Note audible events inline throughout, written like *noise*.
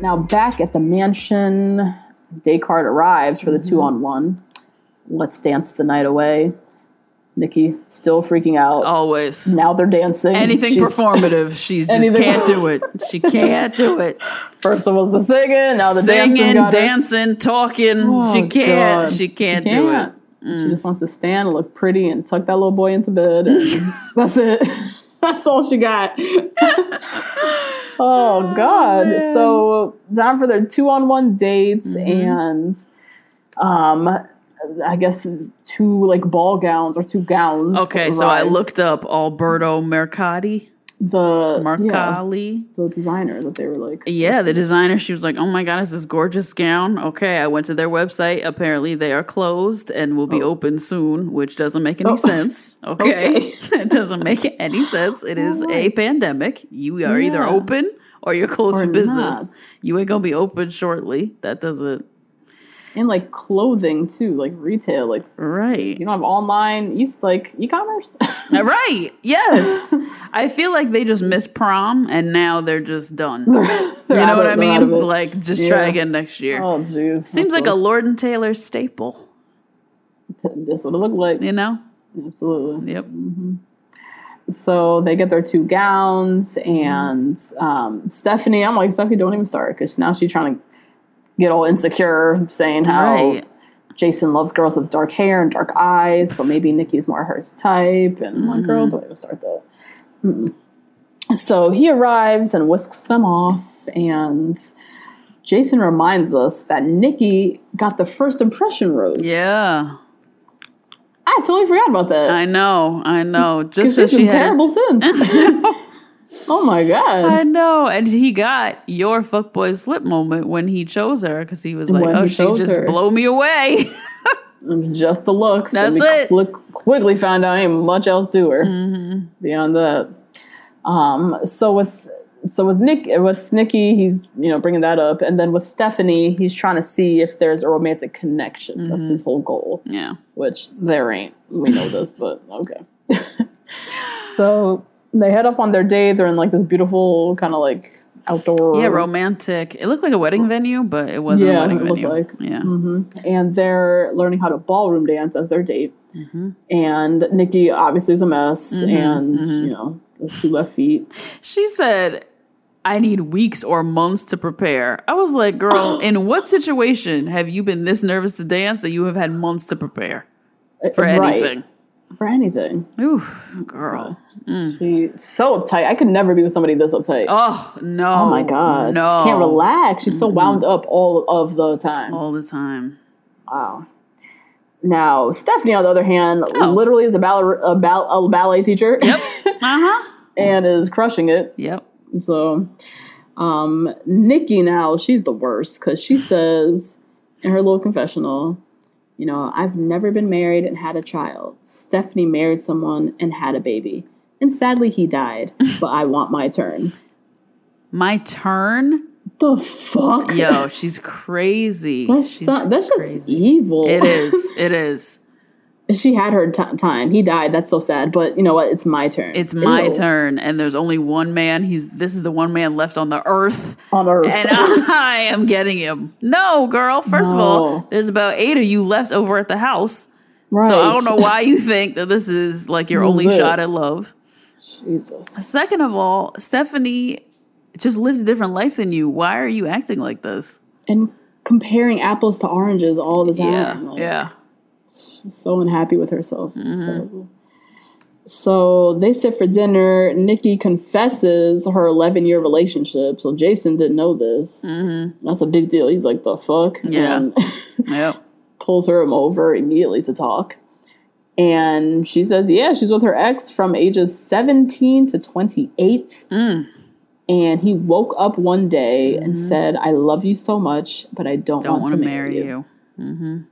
Now back at the mansion, Descartes arrives for the Mm-hmm. two on one. Let's dance the night away. Nikki still freaking out. Always. Now they're dancing. Anything She's- performative, she *laughs* just Anything- can't do it. *laughs* She can't do it. First it was the singing, now the dancing. Singing, her. dancing, talking. Oh, she can't. God. She can't do it. Mm. She just wants to stand, and look pretty, and tuck that little boy into bed. *laughs* That's it. That's all she got. Oh God! so time for their two-on-one dates, Mm-hmm. and um, I guess two like ball gowns or two gowns. Okay, so I looked up Alberto Mercati, the yeah, the designer that they were like. Yeah, the designer. She was like, "Oh my god, it's this gorgeous gown." Okay, I went to their website. Apparently, they are closed and will be oh. open soon, which doesn't make any Oh. sense. *laughs* Okay, Okay. *laughs* it doesn't make any sense. It is a pandemic. You are either open or you're closed Or for business. not. You ain't gonna be open shortly. That doesn't and like clothing too, like retail, like right. you don't have online, e like e-commerce. *laughs* Uh, right. Yes. *laughs* I feel like they just missed prom and now they're just done. *laughs* you know They're what of- I they're mean? Like just try again next year. Oh, jeez. Seems like a Lord and Taylor staple, That's what it looked like. you know? Absolutely. Yep. Mm-hmm. So they get their two gowns, mm-hmm. and um, Stephanie, I'm like, Stephanie, don't even start because now she's trying to get all insecure, saying how Right. Jason loves girls with dark hair and dark eyes, so maybe Nikki's more her type. And I'm like, girl, Mm-hmm. don't even start that. Mm-mm. So he arrives and whisks them off, and Jason reminds us that Nikki got the first impression rose. Yeah. I totally forgot about that. I know. I know. *laughs* Just Because she had terrible since. *laughs* *laughs* oh my god. I know. And he got your fuckboy slip moment when he chose her because he was like, When oh, she just her. blow me away. *laughs* Just the looks. That's and it. Quick, quickly found out ain't much else to her Mm-hmm. beyond that. Um, so with so with Nick with Nikki, he's you know bringing that up, and then with Stephanie, he's trying to see if there's a romantic connection. Mm-hmm. That's his whole goal. yeah. which there ain't. We know this, but okay. *laughs* so they head up on their date. They're in like this beautiful kind of like outdoor. Yeah, romantic. It looked like a wedding venue, but it wasn't Yeah, a wedding it looked venue. like. yeah. Mm-hmm. and they're learning how to ballroom dance as their date. Mm-hmm. And Nikki obviously is a mess, mm-hmm, and mm-hmm. you know, those two left feet. She said, I need weeks or months to prepare. I was like, girl, *coughs* in what situation have you been this nervous to dance that you have had months to prepare uh, for Right. anything? For anything. Ooh, girl. She's so uptight. I could never be with somebody this uptight. Oh, no. Oh, my god. No. She can't relax. She's so wound up all of the time. All the time. Wow. Now, Stephanie, on the other hand, Oh. literally is a, baller- a, ball- a ballet teacher Yep. *laughs* Uh huh. and is crushing it. Yep. So, um, Nikki now, she's the worst because she says in her little confessional, you know, I've never been married and had a child. Stephanie married someone and had a baby. And sadly, he died, *laughs* but I want my turn. My turn. The fuck? Yo, she's crazy. That's, she's so- that's just crazy. evil. It is. *laughs* It is. She had her t- time. He died. That's so sad. But you know what? It's my turn. It's my Ew. turn, and there's only one man. He's this is the one man left on the earth, on Earth. and *laughs* I am getting him. No, girl. First of all, there's about eight of you left over at the house, right. so I don't know why you think that this is like your only shot at love. Jesus. Second of all, Stephanie just lived a different life than you. Why are you acting like this? And comparing apples to oranges all the time. Yeah, like, yeah. So unhappy with herself. It's Mm-hmm. terrible. So they sit for dinner. Nikki confesses her 11 year relationship. So Jason didn't know this. Mm-hmm. That's a big deal. He's like, the fuck? Yeah. *laughs* Yep. pulls her over immediately to talk. And she says, yeah, she's with her ex from ages 17 to 28. Mm. And he woke up one day and said, I love you so much, but I don't, Mm-hmm. Don't want, to marry, you. you.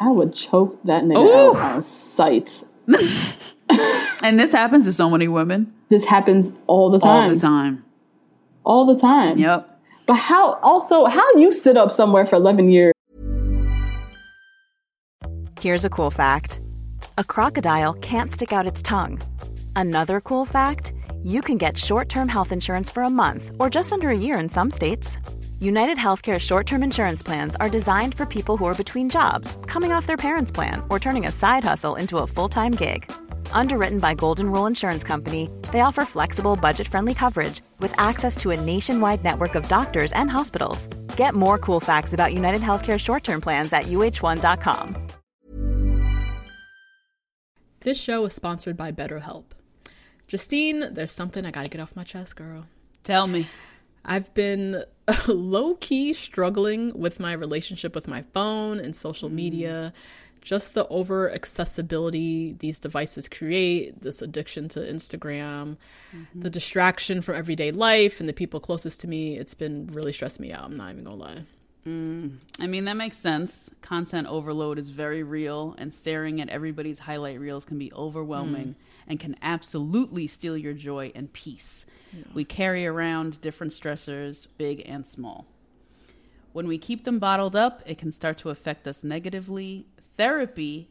I would choke that nigga Ooh. out on sight. *laughs* And this happens to so many women This happens all the time. all the time. All the time. Yep. But how, also, how you sit up somewhere for 11 years? Here's a cool fact a crocodile can't stick out its tongue. Another cool fact you can get short term health insurance for a month or just under a year in some states. United Healthcare short term insurance plans are designed for people who are between jobs, coming off their parents' plan, or turning a side hustle into a full time gig. Underwritten by Golden Rule Insurance Company, they offer flexible, budget friendly coverage with access to a nationwide network of doctors and hospitals. Get more cool facts about United Healthcare short term plans at uh1.com. This show is sponsored by BetterHelp. Justine, there's something I gotta get off my chest, girl. Tell me. I've been *laughs* low key struggling with my relationship with my phone and social mm. media. Just the over accessibility these devices create, this addiction to Instagram, the mm-hmm. distraction from everyday life and the people closest to me, it's been really stressing me out. I'm not even gonna lie. Mm. I mean, that makes sense. Content overload is very real, and staring at everybody's highlight reels can be overwhelming mm. And can absolutely steal your joy and peace. We carry around different stressors, big and small. When we keep them bottled up, it can start to affect us negatively. Therapy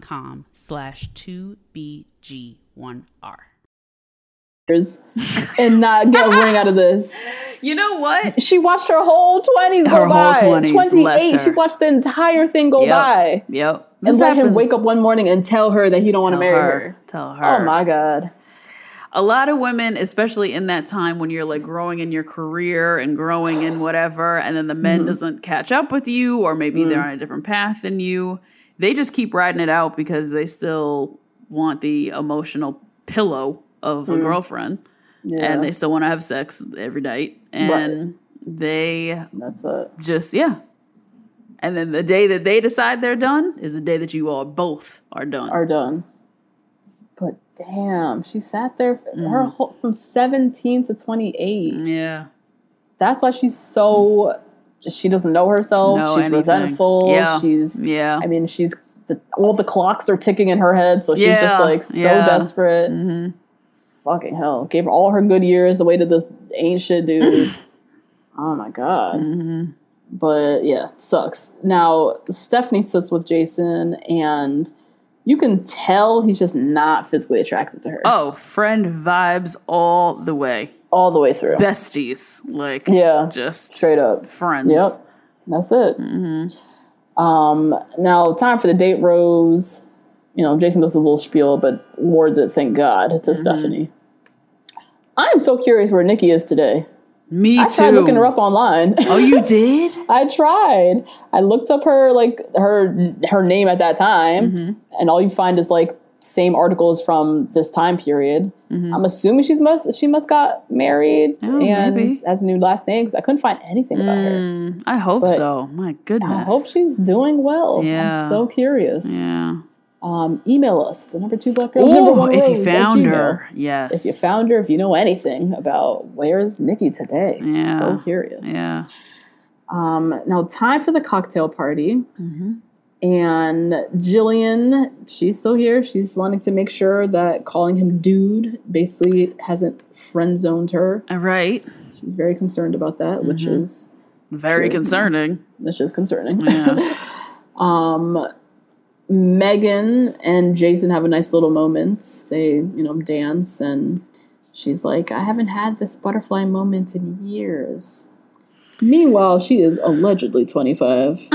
com slash 2BG1R. and not get a ring out of this. *laughs* You know what? She watched her whole 20s Her go by. 20s 28. She watched the entire thing go Yep. by. Yep. And This let him wake up one morning and tell her that he don't want to marry her. her. Tell her. Oh my God. A lot of women, especially in that time when you're like growing in your career and growing in whatever, and then the men Mm-hmm. doesn't catch up with you, or maybe Mm. they're on a different path than you, they just keep riding it out because they still want the emotional pillow of a girlfriend, Mm. Yeah. and they still want to have sex every night, and they That's it. just yeah. And then the day that they decide they're done is the day that you all both are done. Are done. Damn, she sat there Mm. her whole, from 17 to 28. yeah. That's why she's so. She doesn't know herself. She's anything. resentful. Yeah. She's. Yeah. I mean, she's. The, all the clocks are ticking in her head, so she's Yeah, just like so yeah. desperate. Fucking hell. Gave her all her good years away to this ancient dude. *laughs* oh my god. Mm-hmm. But yeah, sucks. Now, Stephanie sits with Jason, and you can tell he's just not physically attracted to her Oh, friend vibes all the way. all the way through. Besties, like Yeah, just straight up. friends. Yep, that's it. Mm-hmm. Um, now time for the date rose. you know, Jason does a little spiel, but wards it, thank God, to Mm-hmm. Stephanie. I am so curious where Nikki is today. Me too. I too. tried looking her up online. Oh, you *laughs* did? I tried. I looked up her like her her name at that time, Mm-hmm. and all you find is like same articles from this time period. I'm assuming she's must she must got married Mm-hmm. Oh, and maybe. has a new last name because I couldn't find anything about her. Mm, I hope But so. My goodness. I hope she's doing well. Yeah. I'm so curious. Yeah. Um, email us the number two black girls number Oh, one if you found her, yes. If you found her, if you know anything about where's Nikki today, Yeah. so curious. Yeah. Um, now, time for the cocktail party. Mm-hmm. And Jillian, she's still here. She's wanting to make sure that calling him dude basically hasn't friend zoned her. All right. She's very concerned about that, which Mm-hmm. is Very concerning. which is concerning. Yeah. *laughs* um, Megan and Jason have a nice little moment. They, you know, dance, and she's like, "I haven't had this butterfly moment in years." Meanwhile, she is allegedly twenty five. *laughs*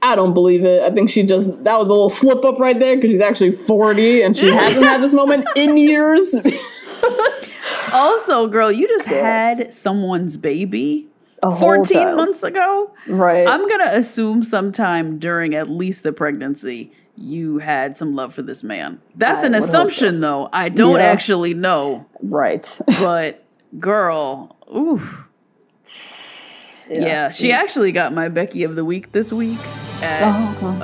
I don't believe it. I think she just that was a little slip up right there because she's actually forty and she hasn't had this moment in years. *laughs* also, girl, you just had someone's baby 14 child. months ago. right? I'm going to assume sometime during at least the pregnancy, you had some love for this man. That's I an assumption, though. I don't Yeah. actually know. right. *laughs* But, girl, ooh. Yeah. she actually got my Becky of the Week this week at Oh, okay.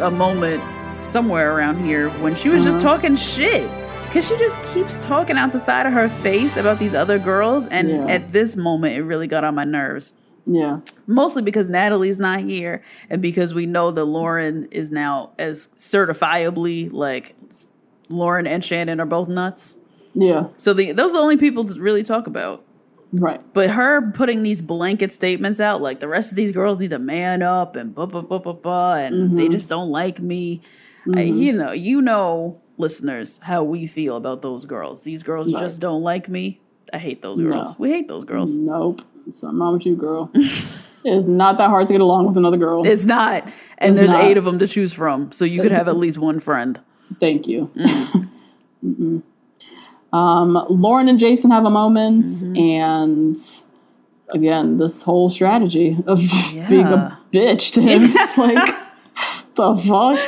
uh, a moment somewhere around here when she was just Uh-huh. talking shit. Because she just keeps talking out the side of her face about these other girls. And Yeah. at this moment, it really got on my nerves. yeah. Mostly because Natalie's not here and because we know that Lauren is now as certifiably like Lauren and Shannon are both nuts. Yeah. So the those are the only people to really talk about. Right. But her putting these blanket statements out, like the rest of these girls need to man up and blah blah blah blah blah, and mm-hmm. they just don't like me. I, mm-hmm. you know, you know, listeners, how we feel about those girls. These girls just don't like me. I hate those girls. No. We hate those girls. Nope. Something wrong with you, girl. *laughs* it's not that hard to get along with another girl. It's not, and It's there's not. eight of them to choose from, so you could have at least one friend. Thank you. *laughs* Mm-mm. um, Lauren and Jason have a moment, Mm-hmm. and again, this whole strategy of *laughs* being a bitch to him. like, the fuck?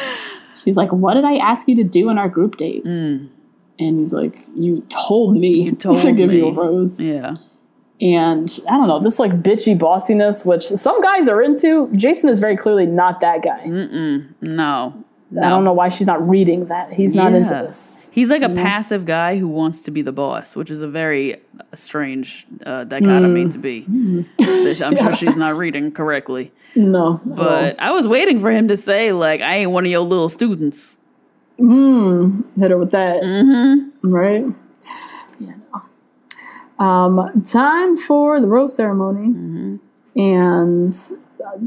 She's like, What did I ask you to do in our group date? And he's like, You told me Mm. You *laughs* told to give you a rose. Yeah, And I don't know, this like bitchy bossiness, which some guys are into. Jason is very clearly not that guy. no, I don't know why she's not reading that. He's not into this. He's like a passive guy who wants to be the boss, which is a very uh, strange uh, dichotomy to be. Which I'm sure *laughs* she's not reading correctly. No. But I was waiting for him to say, like, I ain't one of your little students. hit her with that. Mm-hmm. Right? Yeah. No. Um, time for the rose ceremony. Mm-hmm. And uh,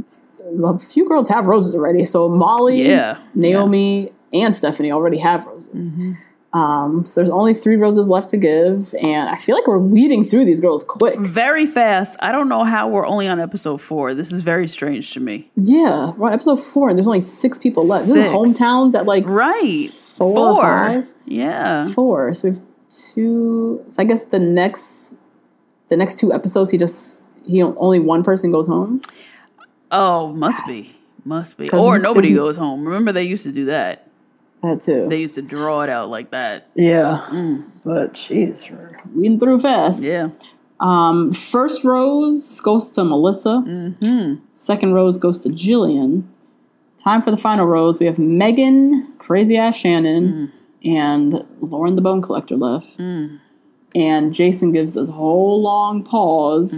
a few girls have roses already. So Molly, Yeah. Naomi, and Stephanie already have roses. Mm-hmm. Um, so there's only three roses left to give. And I feel like we're weeding through these girls quick. Very fast. I don't know how we're only on episode four. This is very strange to me. Yeah, we're on episode four, and there's only six people left. This is Six. hometowns at like Right. Four or five? Yeah. four. So we have two. So I guess the next, the next two episodes, he just he only one person goes home. Oh, must be. Must be. Or nobody goes home. Remember, they used to do that. That too. They used to draw it out like that. yeah, but jeez, we're weeding through fast. Yeah. Um, first rose goes to Melissa. Mm-hmm. Second rose goes to Jillian. Time for the final rose. We have Megan, crazy ass Shannon, and Lauren the Bone Collector left. And Jason gives this whole long pause,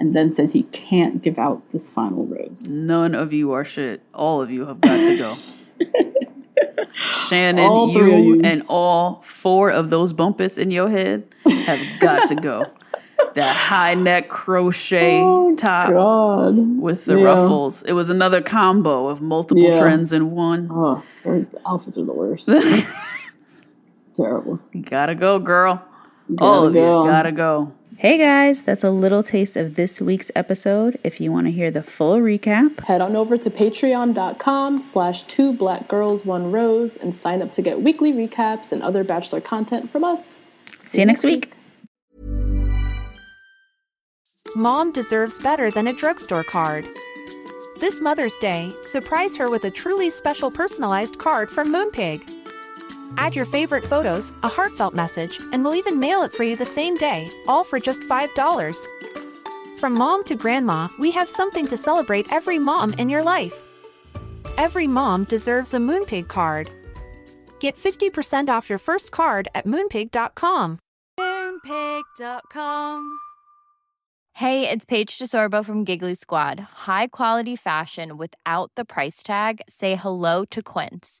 and then says he can't give out this final rose. None of you are shit. All of you have got to go. *laughs* Shannon, you and all four of those Bumpits in your head have got to go. That high neck crochet oh, top God. with the Yeah. ruffles. It was another combo of multiple Yeah. trends in one. Oh, outfits are the worst. *laughs* Terrible. You gotta go, girl. all of go. you gotta go. Hey guys, that's a little taste of this week's episode. If you want to hear the full recap, head on over to patreon.com slash two black girls one rose and sign up to get weekly recaps and other bachelor content from us. See you next week. Mom deserves better than a drugstore card. This Mother's Day, surprise her with a truly special personalized card from Moonpig. Add your favorite photos, a heartfelt message, and we'll even mail it for you the same day, all for just $5. From mom to grandma, we have something to celebrate every mom in your life. Every mom deserves a Moonpig card. Get 50% off your first card at moonpig.com. Moonpig.com. Hey, it's Paige DeSorbo from Giggly Squad. High quality fashion without the price tag? Say hello to Quince.